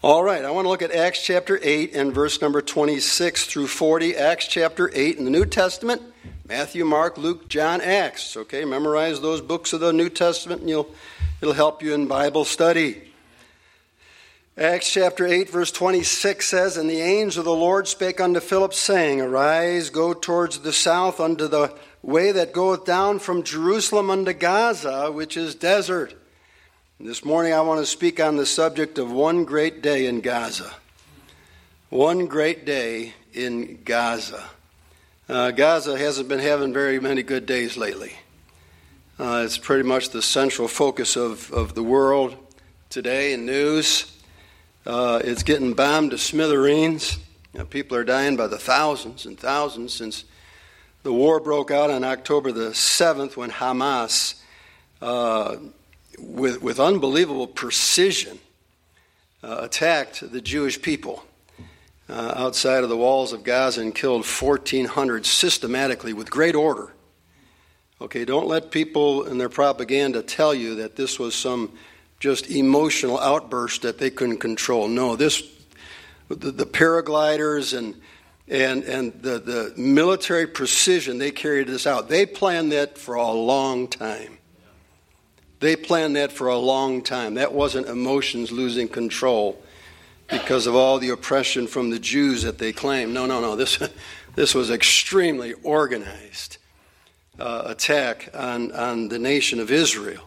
All right, I want to look at Acts chapter 8 and verse number 26 through 40. Acts chapter 8 in the New Testament Matthew, Mark, Luke, John, Acts. Okay, memorize those books of the New Testament and you'll, it'll help you in Bible study. Acts chapter 8, verse 26 says, And the angel of the Lord spake unto Philip, saying, Arise, go towards the south unto the way that goeth down from Jerusalem unto Gaza, which is desert. This morning I want to speak on the subject of one great day in Gaza. One great day in Gaza. Uh, Gaza hasn't been having very many good days lately. Uh, it's pretty much the central focus of, of the world today in news. Uh, it's getting bombed to smithereens. You know, people are dying by the thousands and thousands since the war broke out on October the 7th when Hamas uh, with, with unbelievable precision, uh, attacked the Jewish people uh, outside of the walls of Gaza and killed 1,400 systematically with great order. Okay, don't let people in their propaganda tell you that this was some just emotional outburst that they couldn't control. No, this, the, the paragliders and and, and the, the military precision they carried this out. They planned that for a long time. They planned that for a long time. That wasn't emotions losing control because of all the oppression from the Jews that they claimed. No, no, no. This, this was extremely organized uh, attack on, on the nation of Israel.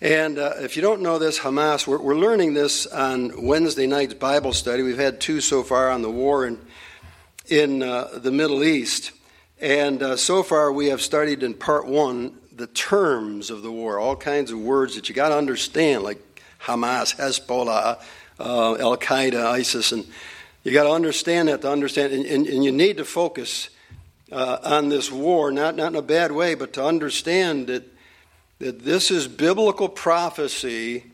And uh, if you don't know this, Hamas, we're, we're, learning this on Wednesday night's Bible study. We've had two so far on the war in, in uh, the Middle East. And uh, so far, we have studied in part one the terms of the war, all kinds of words that you got to understand, like Hamas, Hezbollah, uh, Al Qaeda, ISIS, and you got to understand that to understand, and, and, and you need to focus uh, on this war, not, not in a bad way, but to understand that, that this is biblical prophecy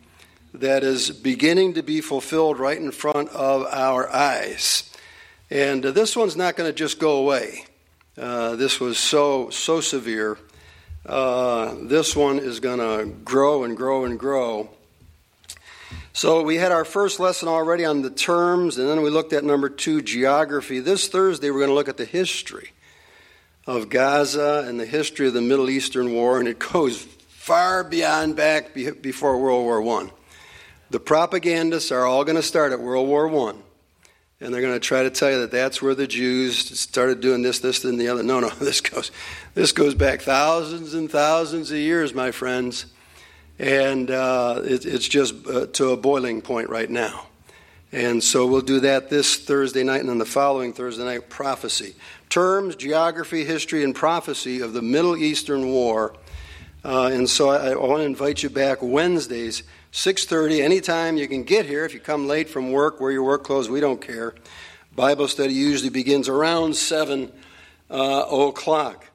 that is beginning to be fulfilled right in front of our eyes. And uh, this one's not going to just go away. Uh, this was so so severe uh, this one is going to grow and grow and grow. So we had our first lesson already on the terms, and then we looked at number two, geography. This Thursday, we're going to look at the history of Gaza and the history of the Middle Eastern War, and it goes far beyond back before World War I. The propagandists are all going to start at World War I and they're going to try to tell you that that's where the Jews started doing this, this, and the other. No, no, this goes, this goes back thousands and thousands of years, my friends, and uh, it, it's just uh, to a boiling point right now. And so we'll do that this Thursday night, and then the following Thursday night, prophecy. Terms, geography, history, and prophecy of the Middle Eastern War. Uh, and so I, I want to invite you back Wednesdays 6.30 anytime you can get here. If you come late from work wear your work clothes we don't care. Bible study usually begins around 7 uh, o'clock.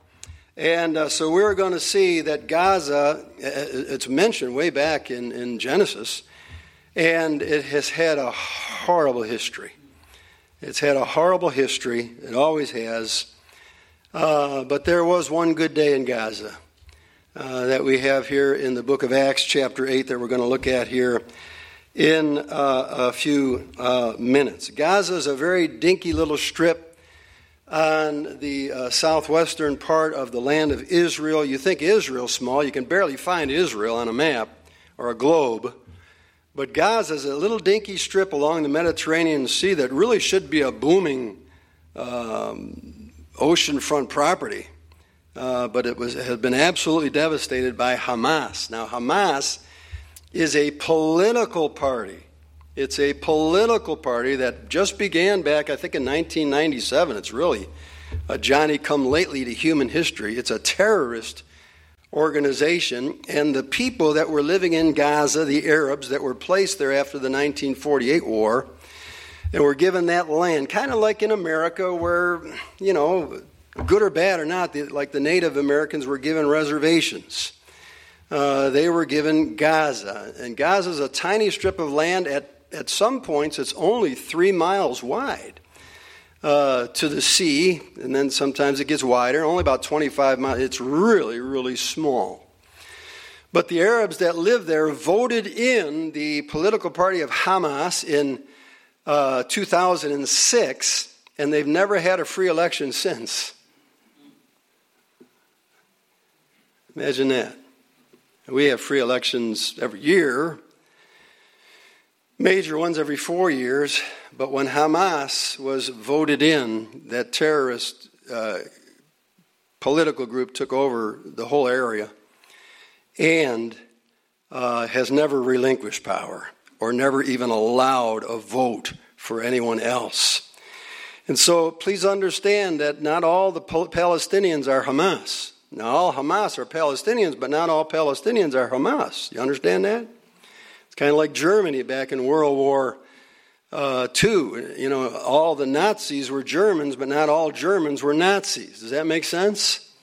And uh, so we're going to see that gaza uh, it's mentioned way back in, in genesis and it has had a horrible history. It's had a horrible history. It always has. Uh, but there was one good day in gaza uh, that we have here in the book of Acts, chapter 8, that we're going to look at here in uh, a few uh, minutes. Gaza is a very dinky little strip on the uh, southwestern part of the land of Israel. You think Israel's small, you can barely find Israel on a map or a globe. But Gaza is a little dinky strip along the Mediterranean Sea that really should be a booming um, oceanfront property uh, but it was, has been absolutely devastated by Hamas. Now, Hamas is a political party. It's a political party that just began back, I think, in 1997. It's really a Johnny come lately to human history. It's a terrorist organization, and the people that were living in Gaza, the Arabs that were placed there after the 1948 war, and were given that land, kind of like in America, where, you know, good or bad or not, like the Native Americans were given reservations. Uh, they were given Gaza. And Gaza is a tiny strip of land. At, at some points, it's only three miles wide uh, to the sea, and then sometimes it gets wider, only about 25 miles. It's really, really small. But the Arabs that lived there voted in the political party of Hamas in uh, 2006, and they've never had a free election since. Imagine that. We have free elections every year, major ones every four years, but when Hamas was voted in, that terrorist uh, political group took over the whole area and uh, has never relinquished power or never even allowed a vote for anyone else. And so please understand that not all the Palestinians are Hamas. Now, all Hamas are Palestinians, but not all Palestinians are Hamas. You understand that? It's kind of like Germany back in World War uh, II. You know, all the Nazis were Germans, but not all Germans were Nazis. Does that make sense?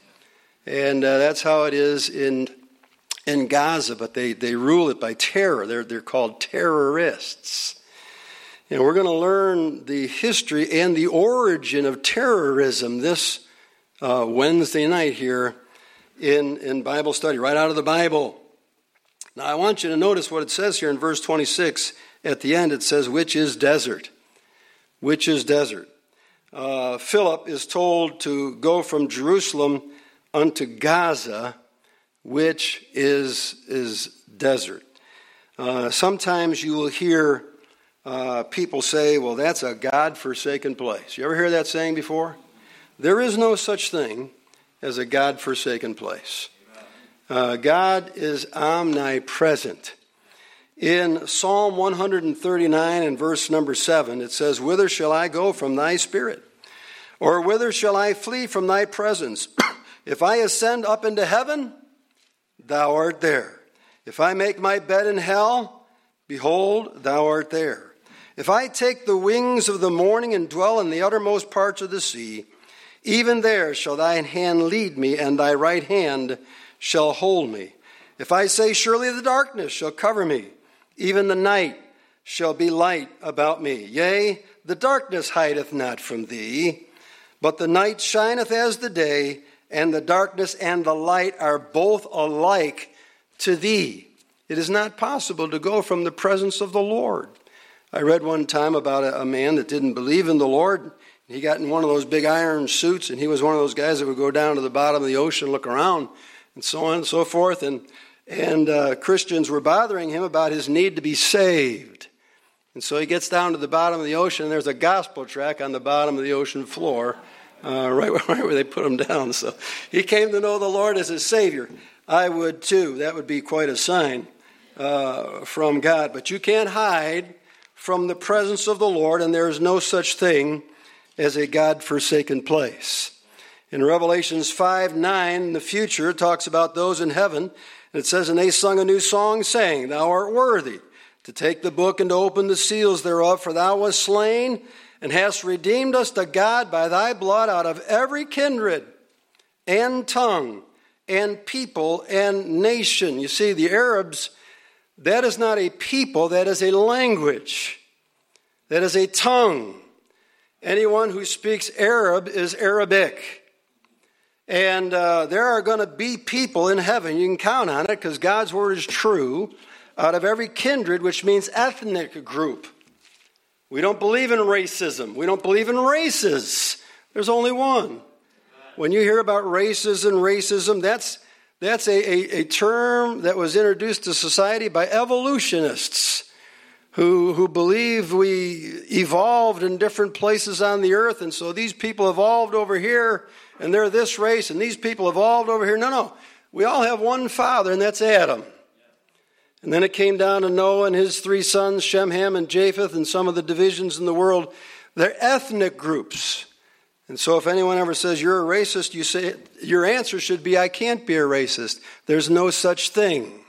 And uh, that's how it is in in Gaza, but they, they rule it by terror. They're, they're called terrorists. And we're going to learn the history and the origin of terrorism this uh, Wednesday night here in, in Bible study, right out of the Bible. Now, I want you to notice what it says here in verse 26. At the end, it says, which is desert. Which is desert. Uh, Philip is told to go from Jerusalem unto Gaza, which is, is desert. Uh, sometimes you will hear uh, people say, well, that's a God forsaken place. You ever hear that saying before? There is no such thing as a God forsaken place. Uh, God is omnipresent. In Psalm 139 and verse number 7, it says, Whither shall I go from thy spirit? Or whither shall I flee from thy presence? if I ascend up into heaven, thou art there. If I make my bed in hell, behold, thou art there. If I take the wings of the morning and dwell in the uttermost parts of the sea, even there shall thine hand lead me, and thy right hand shall hold me. If I say, Surely the darkness shall cover me, even the night shall be light about me. Yea, the darkness hideth not from thee, but the night shineth as the day, and the darkness and the light are both alike to thee. It is not possible to go from the presence of the Lord. I read one time about a, man that didn't believe in the Lord. He got in one of those big iron suits, and he was one of those guys that would go down to the bottom of the ocean, look around, and so on and so forth. And, and uh, Christians were bothering him about his need to be saved. And so he gets down to the bottom of the ocean, and there's a gospel track on the bottom of the ocean floor, uh, right, right where they put him down. So he came to know the Lord as his Savior. I would too. That would be quite a sign uh, from God. But you can't hide from the presence of the Lord, and there is no such thing as a God forsaken place. In Revelations 5 9, the future, talks about those in heaven. And it says, And they sung a new song, saying, Thou art worthy to take the book and to open the seals thereof, for thou wast slain and hast redeemed us to God by thy blood out of every kindred and tongue and people and nation. You see, the Arabs, that is not a people, that is a language, that is a tongue. Anyone who speaks Arab is Arabic. And uh, there are going to be people in heaven, you can count on it because God's word is true, out of every kindred, which means ethnic group. We don't believe in racism. We don't believe in races. There's only one. When you hear about races and racism, that's, that's a, a, a term that was introduced to society by evolutionists who, who believe we evolved in different places on the earth, and so these people evolved over here, and they're this race, and these people evolved over here. No, no. We all have one father, and that's Adam. And then it came down to Noah and his three sons, Shem, Ham, and Japheth, and some of the divisions in the world. They're ethnic groups. And so if anyone ever says you're a racist, you say your answer should be I can't be a racist. There's no such thing.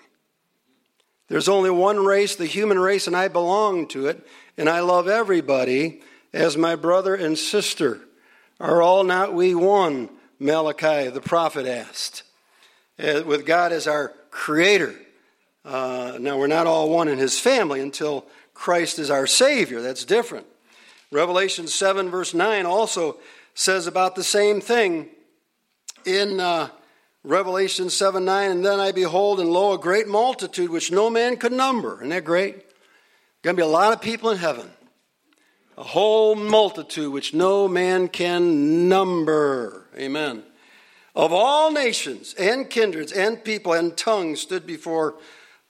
There's only one race, the human race, and I belong to it, and I love everybody as my brother and sister. Are all not we one? Malachi the prophet asked. Uh, with God as our creator. Uh, now, we're not all one in his family until Christ is our Savior. That's different. Revelation 7, verse 9 also says about the same thing in uh, Revelation 7 9, and then I behold, and lo, a great multitude which no man could number. Isn't that great? Going to be a lot of people in heaven. A whole multitude which no man can number. Amen. Of all nations and kindreds and people and tongues stood before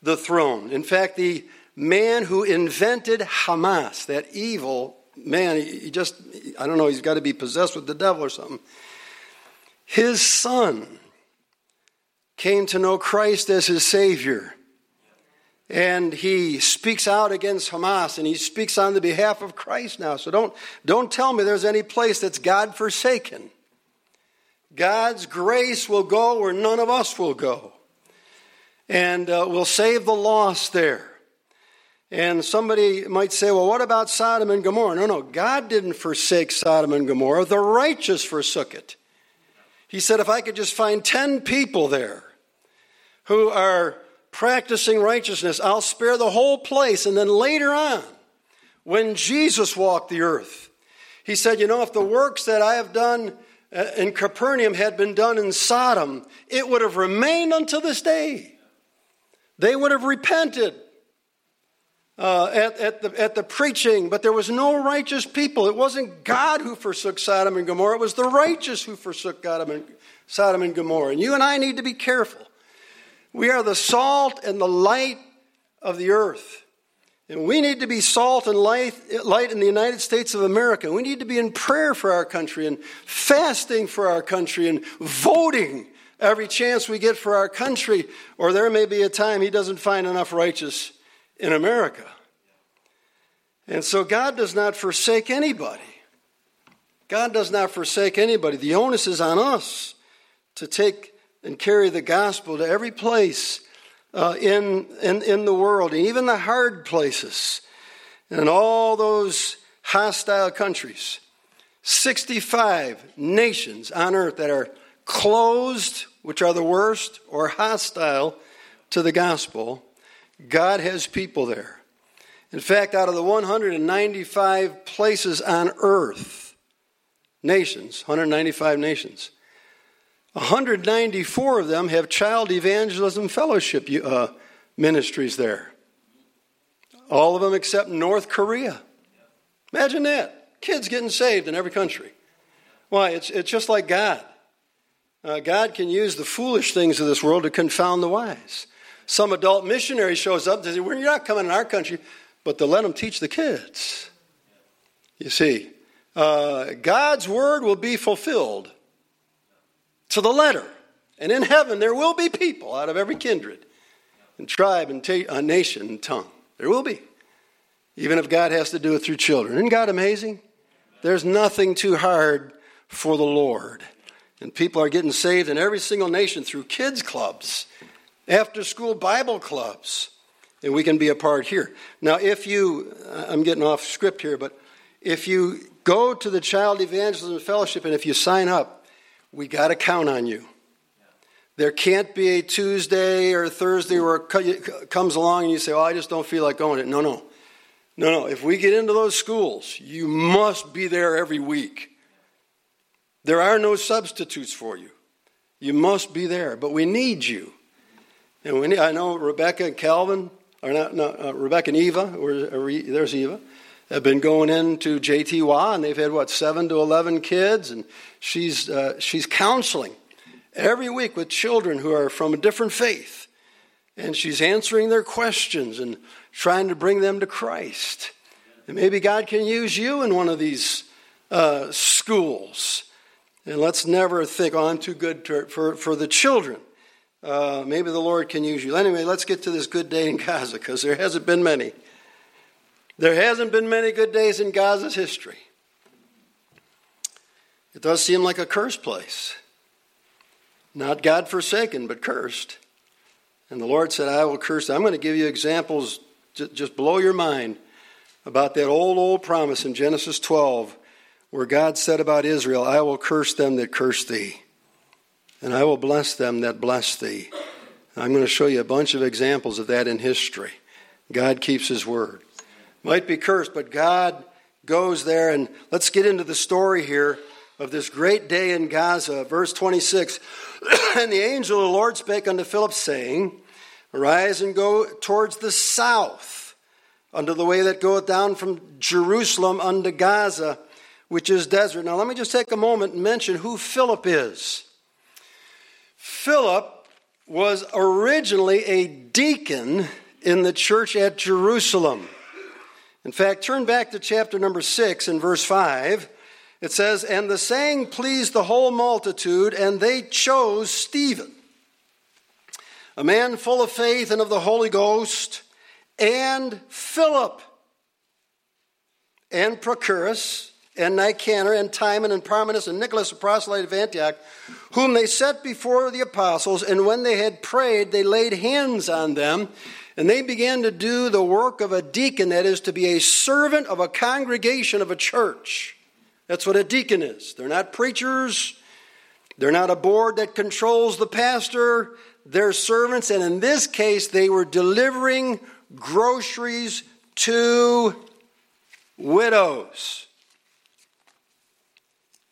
the throne. In fact, the man who invented Hamas, that evil man, he just, I don't know, he's got to be possessed with the devil or something. His son came to know Christ as his Savior and he speaks out against Hamas and he speaks on the behalf of Christ now. So don't, don't tell me there's any place that's God forsaken. God's grace will go where none of us will go. And uh, we'll save the lost there. And somebody might say, well, what about Sodom and Gomorrah? No, no, God didn't forsake Sodom and Gomorrah. The righteous forsook it. He said, if I could just find 10 people there who are practicing righteousness, I'll spare the whole place. And then later on, when Jesus walked the earth, he said, You know, if the works that I have done uh, in Capernaum had been done in Sodom, it would have remained until this day. They would have repented. Uh, at, at, the, at the preaching, but there was no righteous people. It wasn't God who forsook Sodom and Gomorrah, it was the righteous who forsook God and Sodom and Gomorrah. And you and I need to be careful. We are the salt and the light of the earth. And we need to be salt and light, light in the United States of America. We need to be in prayer for our country and fasting for our country and voting every chance we get for our country, or there may be a time he doesn't find enough righteous in America. And so God does not forsake anybody. God does not forsake anybody. The onus is on us to take and carry the gospel to every place uh, in, in, in the world, and even the hard places, and all those hostile countries. 65 nations on earth that are closed, which are the worst, or hostile to the gospel. God has people there. In fact, out of the 195 places on earth, nations, 195 nations, 194 of them have child evangelism fellowship uh, ministries there. All of them except North Korea. Imagine that. Kids getting saved in every country. Why? It's, it's just like God. Uh, God can use the foolish things of this world to confound the wise. Some adult missionary shows up and says, well, You're not coming in our country, but to let them teach the kids. You see, uh, God's word will be fulfilled to the letter. And in heaven, there will be people out of every kindred and tribe and ta- uh, nation and tongue. There will be. Even if God has to do it through children. Isn't God amazing? There's nothing too hard for the Lord. And people are getting saved in every single nation through kids' clubs, after school Bible clubs. And we can be a part here. Now, if you, I'm getting off script here, but if you go to the Child Evangelism Fellowship and if you sign up, we got to count on you. There can't be a Tuesday or a Thursday where it comes along and you say, Oh, I just don't feel like going. No, no. No, no. If we get into those schools, you must be there every week. There are no substitutes for you. You must be there, but we need you. And we need, I know Rebecca and Calvin, or not, not uh, Rebecca and Eva, or, or, there's Eva have been going into JTY, and they've had what seven to eleven kids, and she's uh, she's counseling every week with children who are from a different faith, and she's answering their questions and trying to bring them to Christ. And maybe God can use you in one of these uh, schools. And let's never think, oh, I'm too good to, for, for the children. Uh, maybe the Lord can use you. Anyway, let's get to this good day in Gaza because there hasn't been many. There hasn't been many good days in Gaza's history. It does seem like a cursed place. Not God forsaken, but cursed. And the Lord said, I will curse. I'm going to give you examples, just blow your mind, about that old, old promise in Genesis 12, where God said about Israel, I will curse them that curse thee, and I will bless them that bless thee. I'm going to show you a bunch of examples of that in history. God keeps his word might be cursed, but God goes there. And let's get into the story here of this great day in Gaza. Verse 26 And the angel of the Lord spake unto Philip, saying, Arise and go towards the south, unto the way that goeth down from Jerusalem unto Gaza, which is desert. Now, let me just take a moment and mention who Philip is. Philip was originally a deacon in the church at Jerusalem. In fact, turn back to chapter number 6 and verse 5. It says, And the saying pleased the whole multitude, and they chose Stephen, a man full of faith and of the Holy Ghost, and Philip, and Prochorus, and Nicanor, and Timon, and Parmenas, and Nicholas, the proselyte of Antioch, whom they set before the apostles, and when they had prayed, they laid hands on them, and they began to do the work of a deacon, that is, to be a servant of a congregation of a church. That's what a deacon is. They're not preachers, they're not a board that controls the pastor, they're servants, and in this case, they were delivering groceries to widows.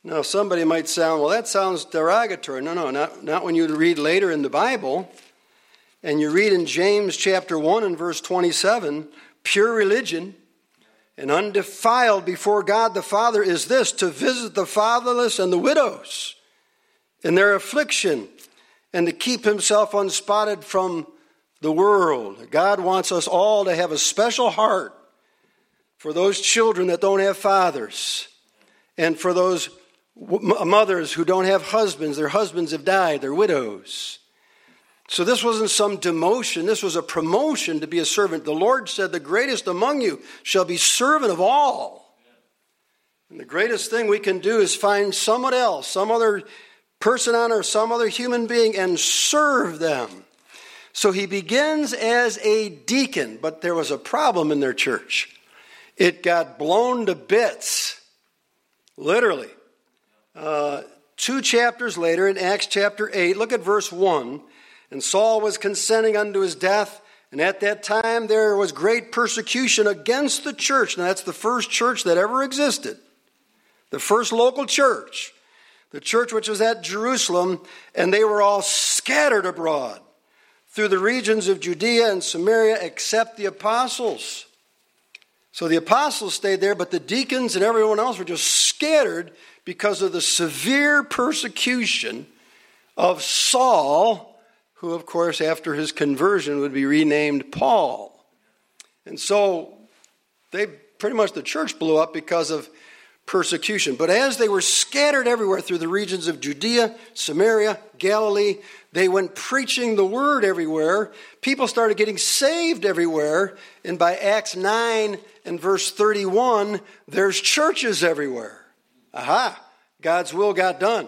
Now, somebody might sound, well, that sounds derogatory. No, no, not, not when you read later in the Bible. And you read in James chapter 1 and verse 27 pure religion and undefiled before God the Father is this to visit the fatherless and the widows in their affliction and to keep himself unspotted from the world. God wants us all to have a special heart for those children that don't have fathers and for those mothers who don't have husbands, their husbands have died, they're widows. So this wasn't some demotion, this was a promotion to be a servant. The Lord said, The greatest among you shall be servant of all. And the greatest thing we can do is find someone else, some other person on earth, some other human being, and serve them. So he begins as a deacon, but there was a problem in their church. It got blown to bits, literally. Uh, two chapters later, in Acts chapter 8, look at verse 1. And Saul was consenting unto his death, and at that time there was great persecution against the church. Now, that's the first church that ever existed, the first local church, the church which was at Jerusalem, and they were all scattered abroad through the regions of Judea and Samaria, except the apostles. So the apostles stayed there, but the deacons and everyone else were just scattered because of the severe persecution of Saul, who, of course, after his conversion would be renamed Paul. And so they pretty much the church blew up because of persecution. But as they were scattered everywhere through the regions of Judea, Samaria, Galilee, they went preaching the word everywhere. People started getting saved everywhere. And by Acts 9 and verse 31, there's churches everywhere. Aha, God's will got done.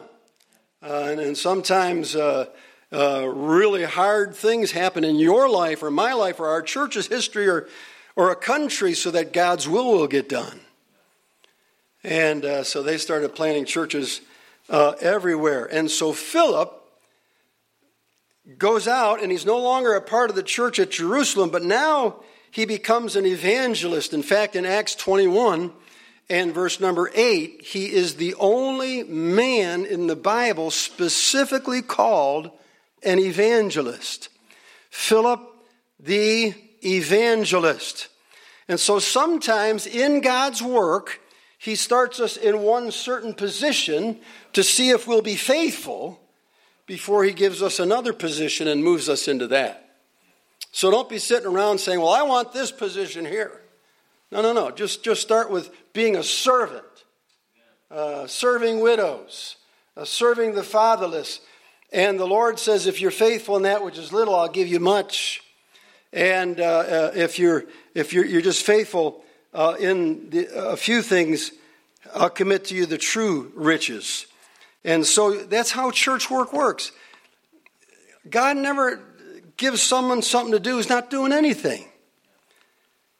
Uh, and, and, sometimes uh, uh, really hard things happen in your life or my life or our church's history or, or a country so that God's will will get done. And uh, so they started planting churches uh, everywhere. And so Philip goes out and he's no longer a part of the church at Jerusalem, but now he becomes an evangelist. In fact, in Acts 21, and verse number 8, he is the only man in the Bible specifically called an evangelist. Philip the evangelist. And so sometimes in God's work, he starts us in one certain position to see if we'll be faithful before he gives us another position and moves us into that. So don't be sitting around saying, Well, I want this position here. No, no, no. Just, just start with being a servant, uh, serving widows, uh, serving the fatherless. And the Lord says, if you're faithful in that which is little, I'll give you much. And uh, uh if you're if you're, you're just faithful uh, in the, a few things, I'll commit to you the true riches. And so that's how church work works. God never gives someone something to do who's not doing anything.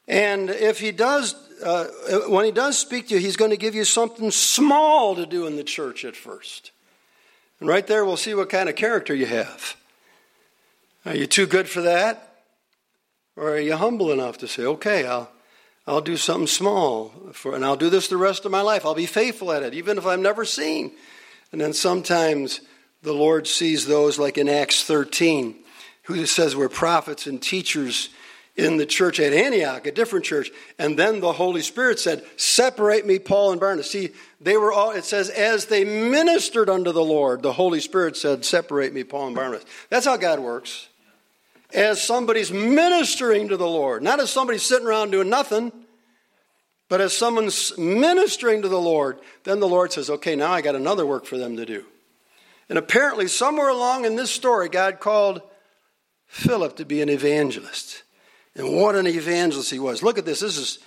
And if he does, uh, when he does speak to you, he's going to give you something small to do in the church at first. And right there, we'll see what kind of character you have. Are you too good for that? Or are you humble enough to say, okay, I'll, I'll do something small, for, and I'll do this the rest of my life. I'll be faithful at it, even if I'm never seen. And then sometimes the Lord sees those, like in Acts 13, who says we're prophets and teachers in the church at Antioch, a different church. And then the Holy Spirit said, Separate me, Paul and Barnabas. See, they were all, it says, as they ministered unto the Lord, the Holy Spirit said, Separate me, Paul and Barnabas. That's how God works. As somebody's ministering to the Lord, not as somebody sitting around doing nothing, but as someone's ministering to the Lord, then the Lord says, Okay, now I got another work for them to do. And apparently, somewhere along in this story, God called Philip to be an evangelist. And what an evangelist he was. Look at this. This is,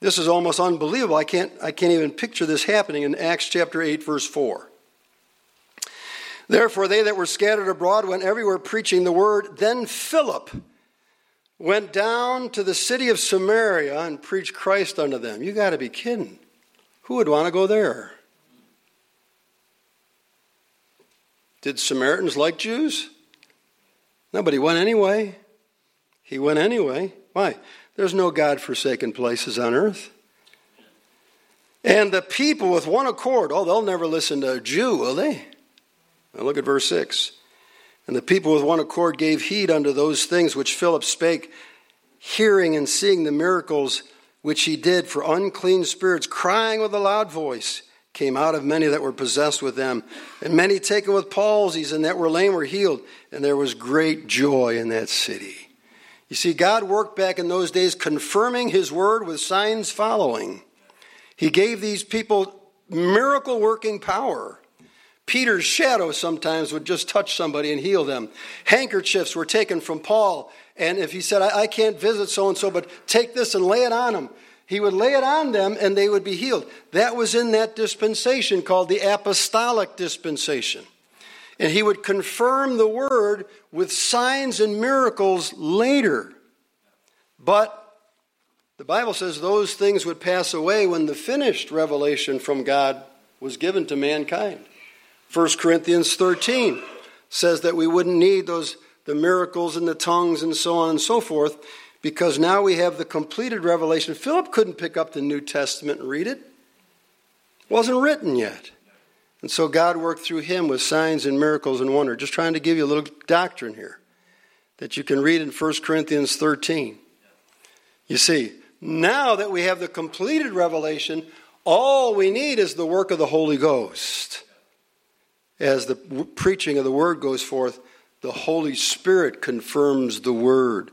this is almost unbelievable. I can't, I can't even picture this happening in Acts chapter 8, verse 4. Therefore, they that were scattered abroad went everywhere preaching the word. Then Philip went down to the city of Samaria and preached Christ unto them. You got to be kidding. Who would want to go there? Did Samaritans like Jews? Nobody went anyway. He went anyway. Why? There's no God forsaken places on earth. And the people with one accord, oh, they'll never listen to a Jew, will they? Now look at verse 6. And the people with one accord gave heed unto those things which Philip spake, hearing and seeing the miracles which he did, for unclean spirits, crying with a loud voice, came out of many that were possessed with them. And many taken with palsies, and that were lame were healed. And there was great joy in that city. You see, God worked back in those days confirming his word with signs following. He gave these people miracle working power. Peter's shadow sometimes would just touch somebody and heal them. Handkerchiefs were taken from Paul, and if he said, I, I can't visit so and so, but take this and lay it on them, he would lay it on them and they would be healed. That was in that dispensation called the apostolic dispensation. And he would confirm the word with signs and miracles later. But the Bible says those things would pass away when the finished revelation from God was given to mankind. 1 Corinthians 13 says that we wouldn't need those the miracles and the tongues and so on and so forth because now we have the completed revelation. Philip couldn't pick up the New Testament and read it. It wasn't written yet. And so God worked through him with signs and miracles and wonder. Just trying to give you a little doctrine here that you can read in 1 Corinthians 13. You see, now that we have the completed revelation, all we need is the work of the Holy Ghost. As the preaching of the word goes forth, the Holy Spirit confirms the word.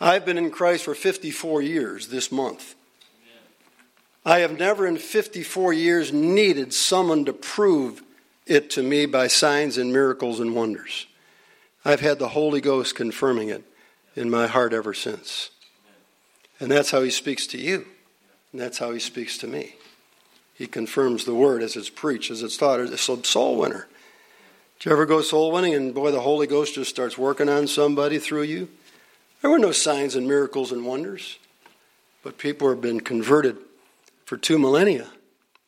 I've been in Christ for 54 years this month. I have never in 54 years needed someone to prove it to me by signs and miracles and wonders. I've had the Holy Ghost confirming it in my heart ever since. And that's how He speaks to you. And that's how He speaks to me. He confirms the word as it's preached, as it's taught. It's a soul winner. Did you ever go soul winning and boy, the Holy Ghost just starts working on somebody through you? There were no signs and miracles and wonders, but people have been converted for two millennia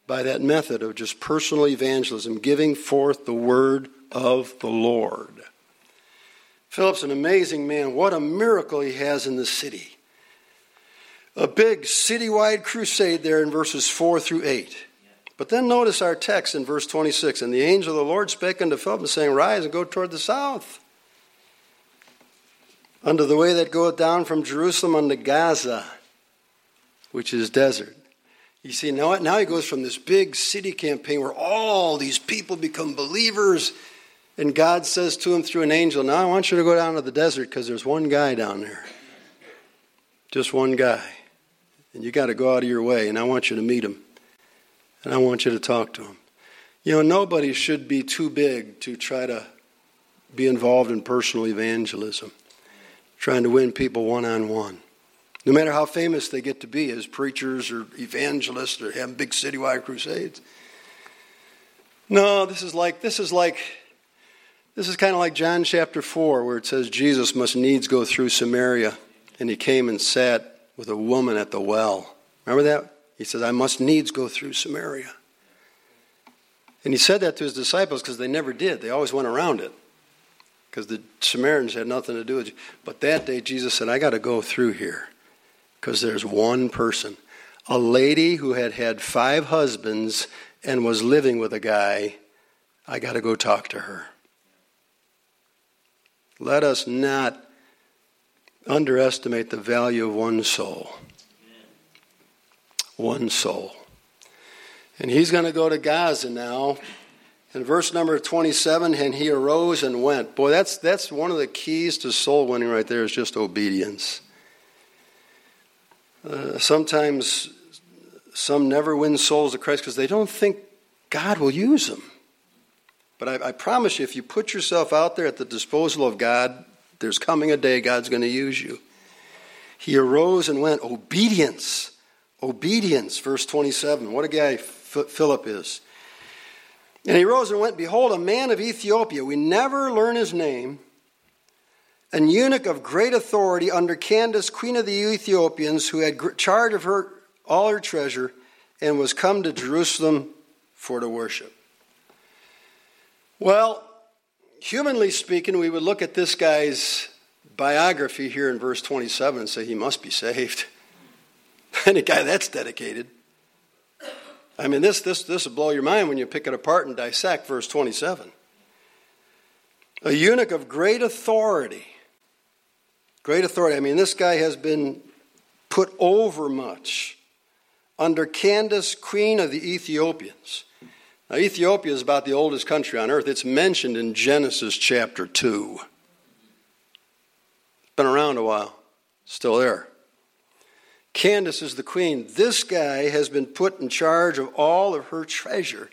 by that method of just personal evangelism, giving forth the word of the Lord. Philip's an amazing man. What a miracle he has in the city. A big citywide crusade there in verses 4 through 8. But then notice our text in verse 26 And the angel of the Lord spake unto Philip, saying, Rise and go toward the south, unto the way that goeth down from Jerusalem unto Gaza, which is desert. You see, now, now he goes from this big city campaign where all these people become believers, and God says to him through an angel, Now I want you to go down to the desert because there's one guy down there. Just one guy. And you got to go out of your way, and I want you to meet him. And I want you to talk to him. You know, nobody should be too big to try to be involved in personal evangelism, trying to win people one on one. No matter how famous they get to be as preachers or evangelists or having big citywide crusades. No, this is like this is like this is kind of like John chapter 4 where it says Jesus must needs go through Samaria and he came and sat with a woman at the well. Remember that? He says I must needs go through Samaria. And he said that to his disciples because they never did. They always went around it because the Samaritans had nothing to do with it. But that day Jesus said I got to go through here because there's one person. a lady who had had five husbands and was living with a guy. I got to go talk to her. Let us not underestimate the value of one soul. One soul. And he's going to go to Gaza now. In verse number 27, and he arose and went. Boy, that's, that's one of the keys to soul winning right there is just obedience. Uh, sometimes some never win souls to Christ because they don't think God will use them. But I, I promise you, if you put yourself out there at the disposal of God, there's coming a day God's going to use you. He arose and went. Obedience. Obedience. Verse 27. What a guy Philip is. And he rose and went. Behold, a man of Ethiopia. We never learn his name. An eunuch of great authority under Candace, queen of the Ethiopians, who had charge of her all her treasure, and was come to Jerusalem for to worship. Well, humanly speaking, we would look at this guy's biography here in verse 27 and say he must be saved. Any guy that's dedicated. I mean, this, this, this will blow your mind when you pick it apart and dissect verse 27. A eunuch of great authority. Great authority. I mean, this guy has been put over much under Candace, queen of the Ethiopians. Now, Ethiopia is about the oldest country on earth. It's mentioned in Genesis chapter 2. It's been around a while, still there. Candace is the queen. This guy has been put in charge of all of her treasure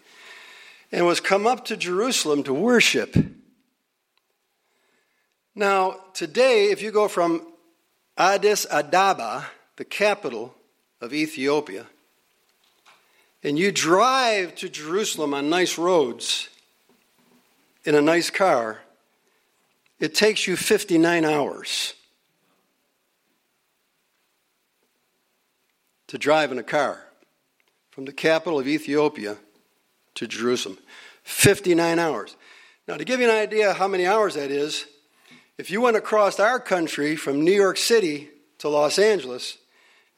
and was come up to Jerusalem to worship. Now, today, if you go from Addis Ababa, the capital of Ethiopia, and you drive to Jerusalem on nice roads in a nice car, it takes you 59 hours to drive in a car from the capital of Ethiopia to Jerusalem. 59 hours. Now, to give you an idea how many hours that is, if you went across our country from New York City to Los Angeles,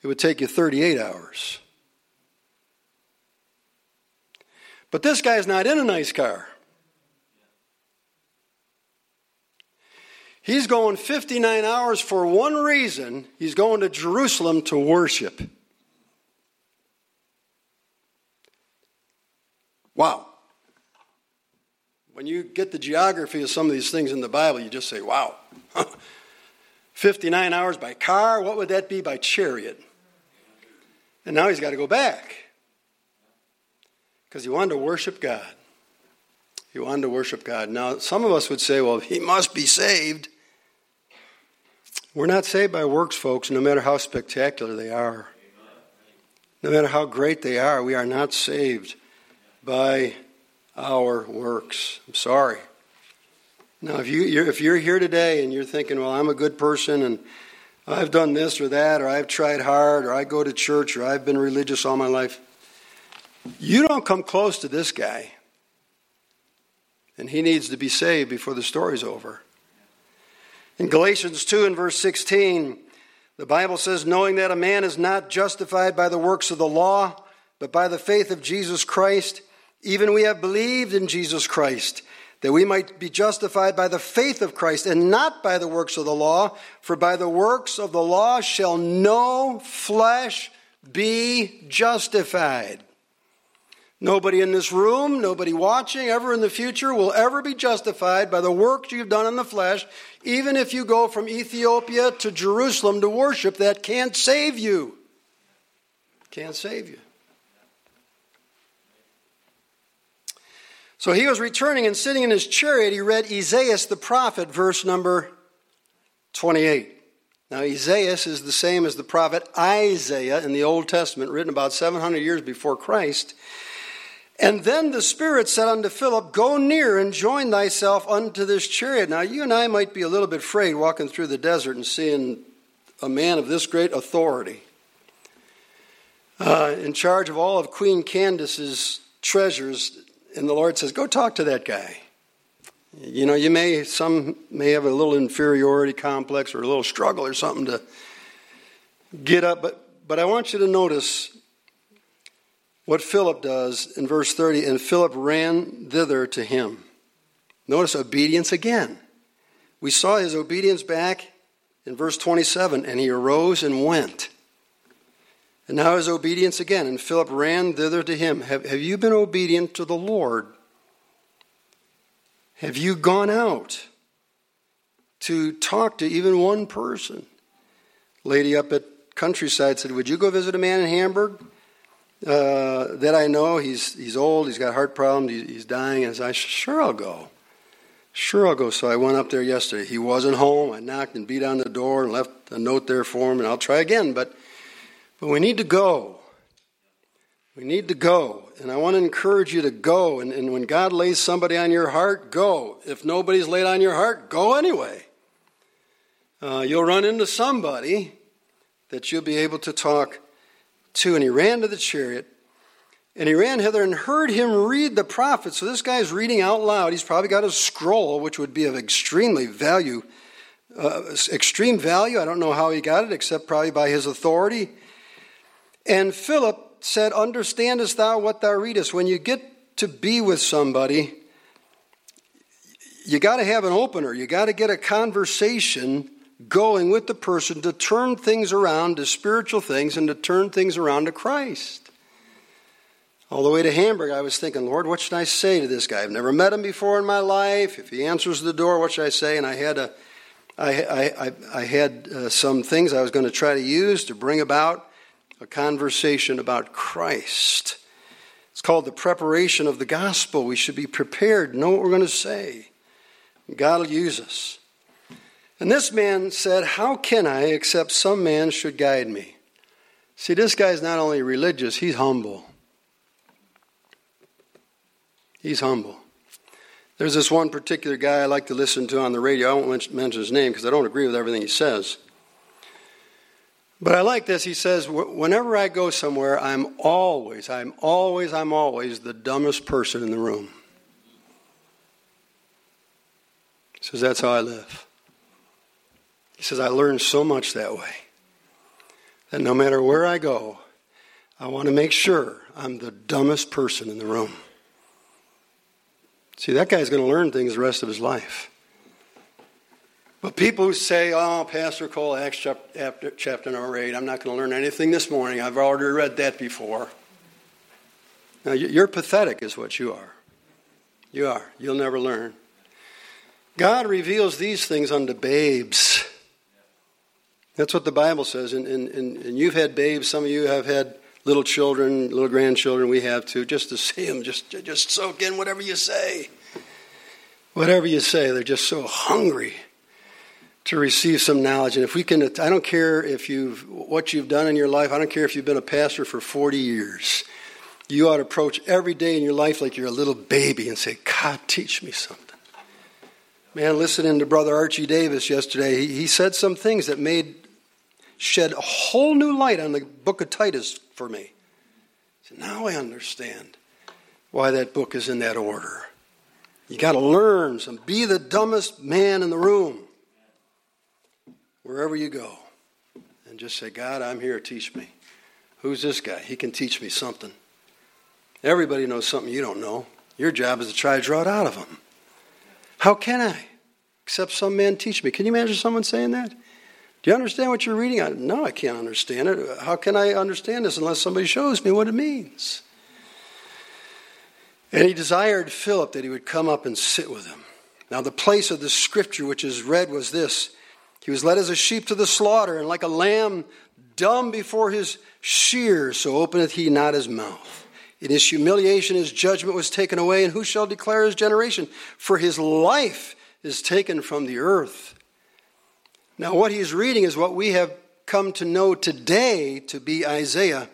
it would take you 38 hours. But this guy's not in a nice car. He's going 59 hours for one reason he's going to Jerusalem to worship. Wow. When you get the geography of some of these things in the Bible, you just say, wow. 59 hours by car, what would that be by chariot? And now he's got to go back because he wanted to worship God. He wanted to worship God. Now, some of us would say, well, he must be saved. We're not saved by works, folks, no matter how spectacular they are. No matter how great they are, we are not saved by our works. I'm sorry. Now, if, you, if you're here today and you're thinking, well, I'm a good person and I've done this or that, or I've tried hard, or I go to church, or I've been religious all my life. You don't come close to this guy. And he needs to be saved before the story's over. In Galatians 2 and verse 16, the Bible says, Knowing that a man is not justified by the works of the law, but by the faith of Jesus Christ, even we have believed in Jesus Christ that we might be justified by the faith of Christ and not by the works of the law. For by the works of the law shall no flesh be justified. Nobody in this room, nobody watching ever in the future will ever be justified by the works you've done in the flesh, even if you go from Ethiopia to Jerusalem to worship. That can't save you. Can't save you. So he was returning and sitting in his chariot. He read Isaiah the prophet, verse number 28. Now, Isaiah is the same as the prophet Isaiah in the Old Testament, written about 700 years before Christ. And then the Spirit said unto Philip, Go near and join thyself unto this chariot. Now, you and I might be a little bit afraid walking through the desert and seeing a man of this great authority uh, in charge of all of Queen Candace's treasures and the Lord says, Go talk to that guy. You know, you may, some may have a little inferiority complex or a little struggle or something to get up, but, but I want you to notice what Philip does in verse 30 and Philip ran thither to him. Notice obedience again. We saw his obedience back in verse 27 and he arose and went. And now his obedience again, and Philip ran thither to him. Have, have you been obedient to the Lord? Have you gone out to talk to even one person? Lady up at Countryside said, Would you go visit a man in Hamburg? Uh, that I know he's he's old, he's got heart problems, he's dying, and I said, sure I'll go, sure I'll go. So I went up there yesterday. He wasn't home. I knocked and beat on the door and left a note there for him, and I'll try again. But but we need to go. We need to go. And I want to encourage you to go. And, and when God lays somebody on your heart, go. If nobody's laid on your heart, go anyway. Uh, you'll run into somebody that you'll be able to talk to. And he ran to the chariot. And he ran hither and heard him read the prophet. So this guy's reading out loud. He's probably got a scroll, which would be of extremely value, uh, extreme value. I don't know how he got it, except probably by his authority. And Philip said, Understandest thou what thou readest? When you get to be with somebody, you got to have an opener. You got to get a conversation going with the person to turn things around to spiritual things and to turn things around to Christ. All the way to Hamburg, I was thinking, Lord, what should I say to this guy? I've never met him before in my life. If he answers the door, what should I say? And I had a, I, I, I, I had uh, some things I was going to try to use to bring about a conversation about Christ. It's called the preparation of the gospel. We should be prepared, know what we're going to say. God will use us. And this man said, How can I except some man should guide me? See, this guy's not only religious, he's humble. He's humble. There's this one particular guy I like to listen to on the radio. I won't mention his name because I don't agree with everything he says. But I like this. He says, whenever I go somewhere, I'm always, I'm always, I'm always the dumbest person in the room. He says, that's how I live. He says, I learned so much that way. That no matter where I go, I want to make sure I'm the dumbest person in the room. See, that guy's going to learn things the rest of his life. But people who say, oh, Pastor Cole, Acts chapter, chapter number 8, I'm not going to learn anything this morning. I've already read that before. Now, you're pathetic, is what you are. You are. You'll never learn. God reveals these things unto babes. That's what the Bible says. And, and, and, you've had babes. Some of you have had little children, little grandchildren. We have too. Just to see them, just, just soak in whatever you say. Whatever you say, they're just so hungry to receive some knowledge. And if we can, I don't care if you've what you've done in your life. I don't care if you've been a pastor for 40 years. You ought to approach every day in your life like you're a little baby and say, God, teach me something. Man, listening to Brother Archie Davis yesterday, he, he said some things that made shed a whole new light on the book of Titus for me. So now I understand why that book is in that order. You got to learn some. Be the dumbest man in the room wherever you go and just say, God, I'm here, teach me. Who's this guy? He can teach me something. Everybody knows something you don't know. Your job is to try to draw it out of them. How can I? Except some man teach me. Can you imagine someone saying that? Do you understand what you're reading? I, no, I can't understand it. How can I understand this unless somebody shows me what it means? And he desired Philip that he would come up and sit with him. Now, the place of the scripture which is read was this he was led as a sheep to the slaughter, and like a lamb dumb before his shears, so openeth he not his mouth. In his humiliation, his judgment was taken away, and who shall declare his generation? For his life is taken from the earth. Now, what he's reading is what we have come to know today to be Isaiah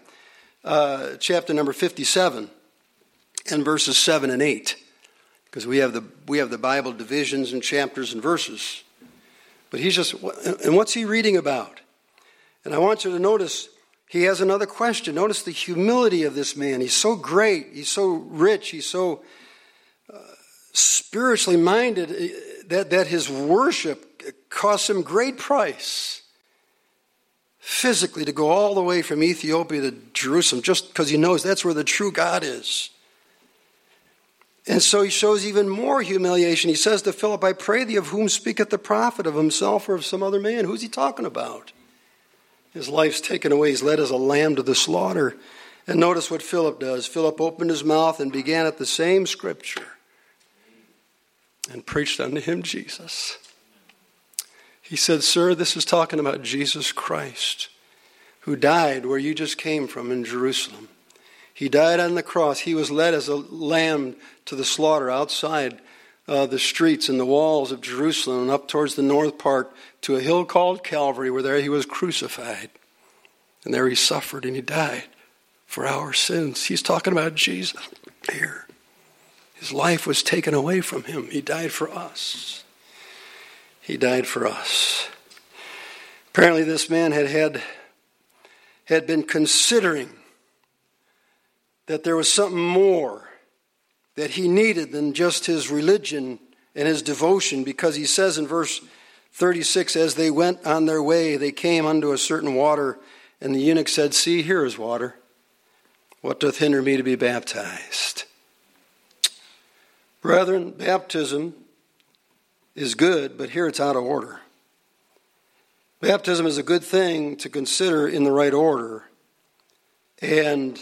uh, chapter number 57 and verses 7 and 8. Because we have the, we have the Bible divisions and chapters and verses. But he's just, and what's he reading about? And I want you to notice he has another question. Notice the humility of this man. He's so great, he's so rich, he's so uh, spiritually minded uh, that, that his worship costs him great price. physically to go all the way from Ethiopia to Jerusalem just because he knows that's where the true God is. And so he shows even more humiliation. He says to Philip, I pray thee, of whom speaketh the prophet, of himself or of some other man? Who's he talking about? His life's taken away. He's led as a lamb to the slaughter. And notice what Philip does. Philip opened his mouth and began at the same scripture and preached unto him Jesus. He said, Sir, this is talking about Jesus Christ, who died where you just came from in Jerusalem. He died on the cross. He was led as a lamb to the slaughter outside uh, the streets and the walls of Jerusalem and up towards the north part to a hill called Calvary, where there he was crucified. And there he suffered and he died for our sins. He's talking about Jesus here. His life was taken away from him. He died for us. He died for us. Apparently, this man had had, had been considering that there was something more that he needed than just his religion and his devotion, because he says in verse 36 As they went on their way, they came unto a certain water, and the eunuch said, See, here is water. What doth hinder me to be baptized? Brethren, baptism is good, but here it's out of order. Baptism is a good thing to consider in the right order, and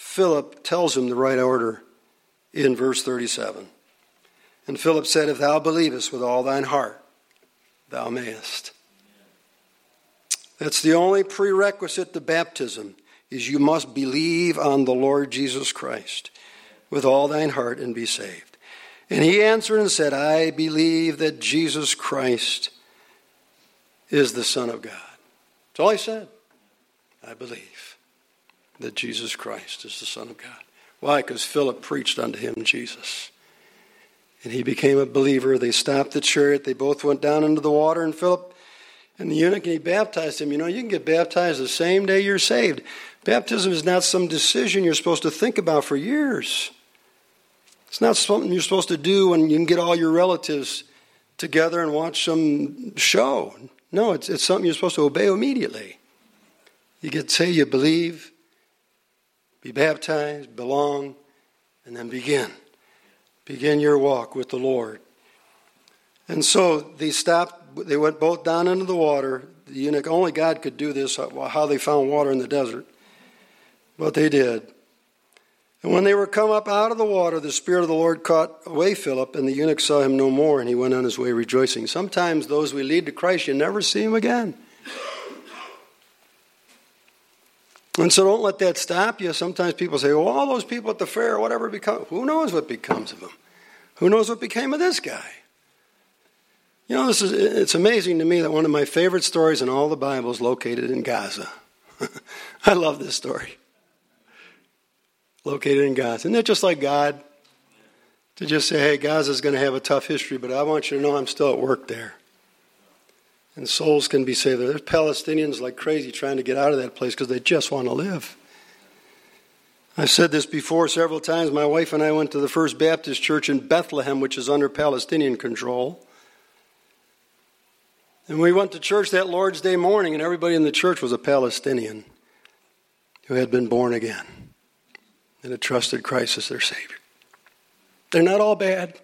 Philip tells him the right order in verse 37. And Philip said, If thou believest with all thine heart, thou mayest. That's the only prerequisite to baptism is you must believe on the Lord Jesus Christ with all thine heart and be saved. And he answered and said, I believe that Jesus Christ is the Son of God. That's all he said. I believe that Jesus Christ is the Son of God. Why? Because Philip preached unto him Jesus. And he became a believer. They stopped the chariot. They both went down into the water, and Philip and the eunuch, and he baptized him. You know, you can get baptized the same day you're saved. Baptism is not some decision you're supposed to think about for years. It's not something you're supposed to do when you can get all your relatives together and watch some show. No, it's, it's something you're supposed to obey immediately. You get say you believe, be baptized, belong, and then begin. Begin your walk with the Lord. And so they stopped, they went both down into the water. The eunuch, only God could do this, how they found water in the desert. But they did. And when they were come up out of the water, the Spirit of the Lord caught away Philip, and the eunuch saw him no more, and he went on his way rejoicing. Sometimes those we lead to Christ, you never see him again. And so don't let that stop you. Sometimes people say, well, all those people at the fair, whatever become, who knows what becomes of them? Who knows what became of this guy? You know, this is, it's amazing to me that one of my favorite stories in all the Bible is located in Gaza. I love this story located in Gaza. Isn't that just like God? To just say, hey, Gaza's going to have a tough history, but I want you to know I'm still at work there. And souls can be saved there. There's Palestinians like crazy trying to get out of that place because they just want to live. I've said this before several times. My wife and I went to the First Baptist Church in Bethlehem, which is under Palestinian control. And we went to church that Lord's Day morning, and everybody in the church was a Palestinian who had been born again and had trusted Christ as their Savior. They're not all bad.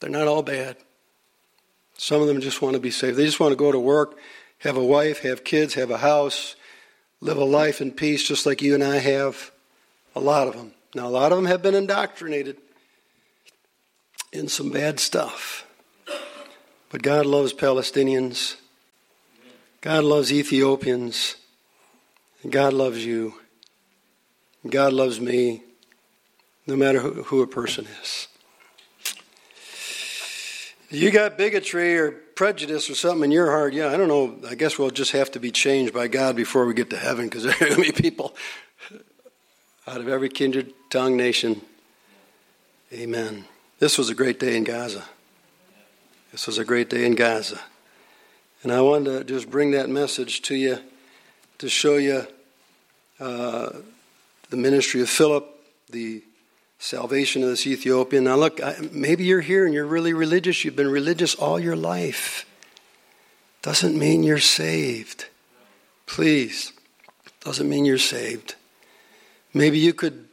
They're not all bad. Some of them just want to be saved. They just want to go to work, have a wife, have kids, have a house, live a life in peace just like you and I have. A lot of them. Now, a lot of them have been indoctrinated in some bad stuff. But God loves Palestinians. God loves Ethiopians. And God loves you. God loves me no matter who, who a person is. You got bigotry or prejudice or something in your heart, yeah, I don't know. I guess we'll just have to be changed by God before we get to heaven because there are going to be people out of every kindred, tongue, nation. Amen. This was a great day in Gaza. This was a great day in Gaza. And I wanted to just bring that message to you to show you uh, the ministry of Philip, the salvation of this Ethiopian. Now, look, maybe you're here and you're really religious. You've been religious all your life. doesn't mean you're saved. Please, doesn't mean you're saved. Maybe you could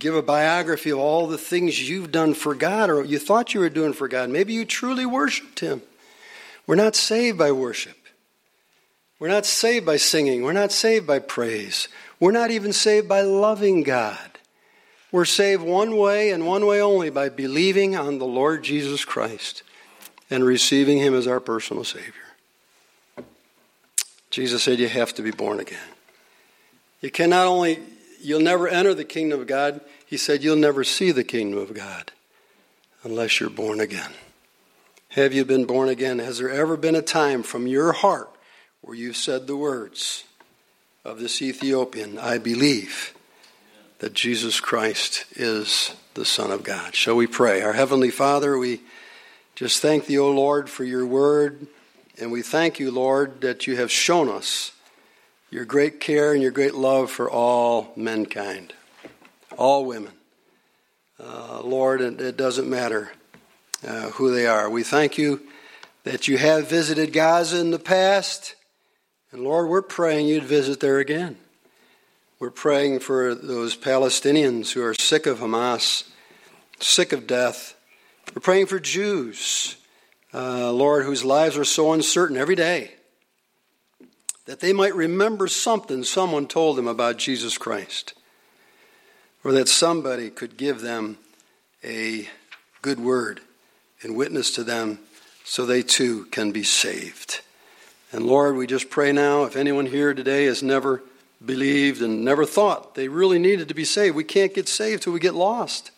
give a biography of all the things you've done for God or you thought you were doing for God. Maybe you truly worshiped Him. We're not saved by worship. We're not saved by singing. We're not saved by praise. We're not even saved by loving God. We're saved one way and one way only by believing on the Lord Jesus Christ and receiving Him as our personal Savior. Jesus said you have to be born again. You cannot only, you'll never enter the kingdom of God, He said you'll never see the kingdom of God unless you're born again. Have you been born again? Has there ever been a time from your heart where you've said the words of this Ethiopian, I believe that Jesus Christ is the Son of God? Shall we pray? Our Heavenly Father, we just thank thee, O Lord, for your word. And we thank you, Lord, that you have shown us your great care and your great love for all mankind, all women. Uh, Lord, it, it, doesn't matter uh, who they are. We thank you that you have visited Gaza in the past. And Lord, we're praying you'd visit there again. We're praying for those Palestinians who are sick of Hamas, sick of death we're praying for Jews, uh, Lord, whose lives are so uncertain every day, that they might remember something someone told them about Jesus Christ, or that somebody could give them a good word and witness to them so they too can be saved. And Lord, we just pray now if anyone here today has never believed and never thought they really needed to be saved, we can't get saved till we get lost.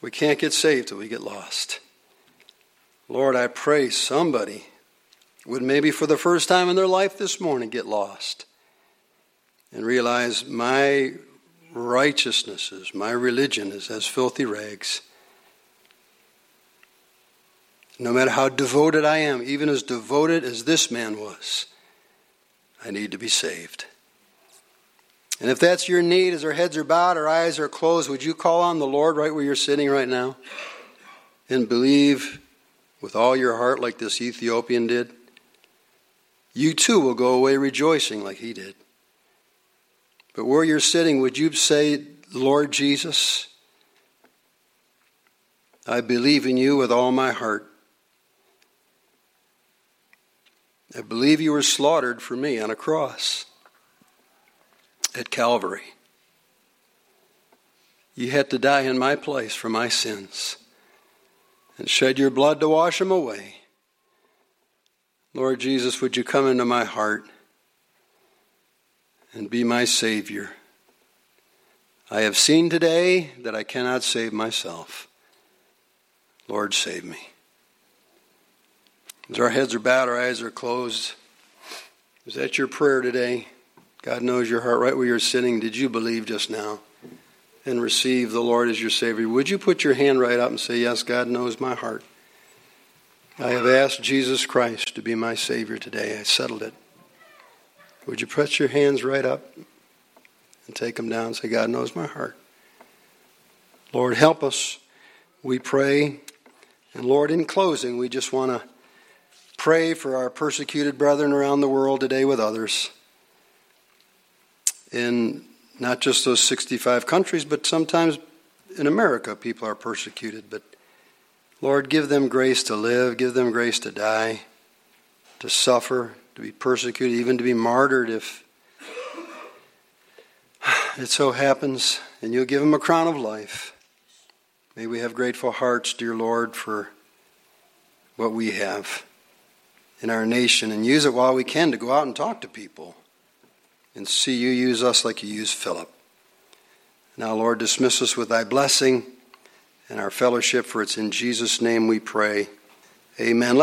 We can't get saved till we get lost. Lord, I pray somebody would maybe for the first time in their life this morning get lost and realize my righteousnesses, my religion is as filthy rags. No matter how devoted I am, even as devoted as this man was, I need to be saved. And if that's your need, as our heads are bowed, our eyes are closed, would you call on the Lord right where you're sitting right now? And believe with all your heart, like this Ethiopian did? You too will go away rejoicing like he did. But where you're sitting, would you say, Lord Jesus, I believe in you with all my heart. I believe you were slaughtered for me on a cross at Calvary. You had to die in my place for my sins and shed your blood to wash them away. Lord Jesus, would you come into my heart and be my Savior? I have seen today that I cannot save myself. Lord, save me. As our heads are bowed, our eyes are closed, is that your prayer today? God knows your heart right where you're sitting. Did you believe just now and receive the Lord as your Savior? Would you put your hand right up and say, Yes, God knows my heart? I have asked Jesus Christ to be my Savior today. I settled it. Would you press your hands right up and take them down and say, God knows my heart? Lord, help us, we pray. And Lord, in closing, we just want to pray for our persecuted brethren around the world today with others in not just those 65 countries, but sometimes in America, people are persecuted. But Lord, give them grace to live, give them grace to die, to suffer, to be persecuted, even to be martyred if it so happens, and you'll give them a crown of life. May we have grateful hearts, dear Lord, for what we have in our nation and use it while we can to go out and talk to people and see you use us like you used Philip. Now, Lord, dismiss us with thy blessing and our fellowship, for it's in Jesus' name we pray. Amen. Let's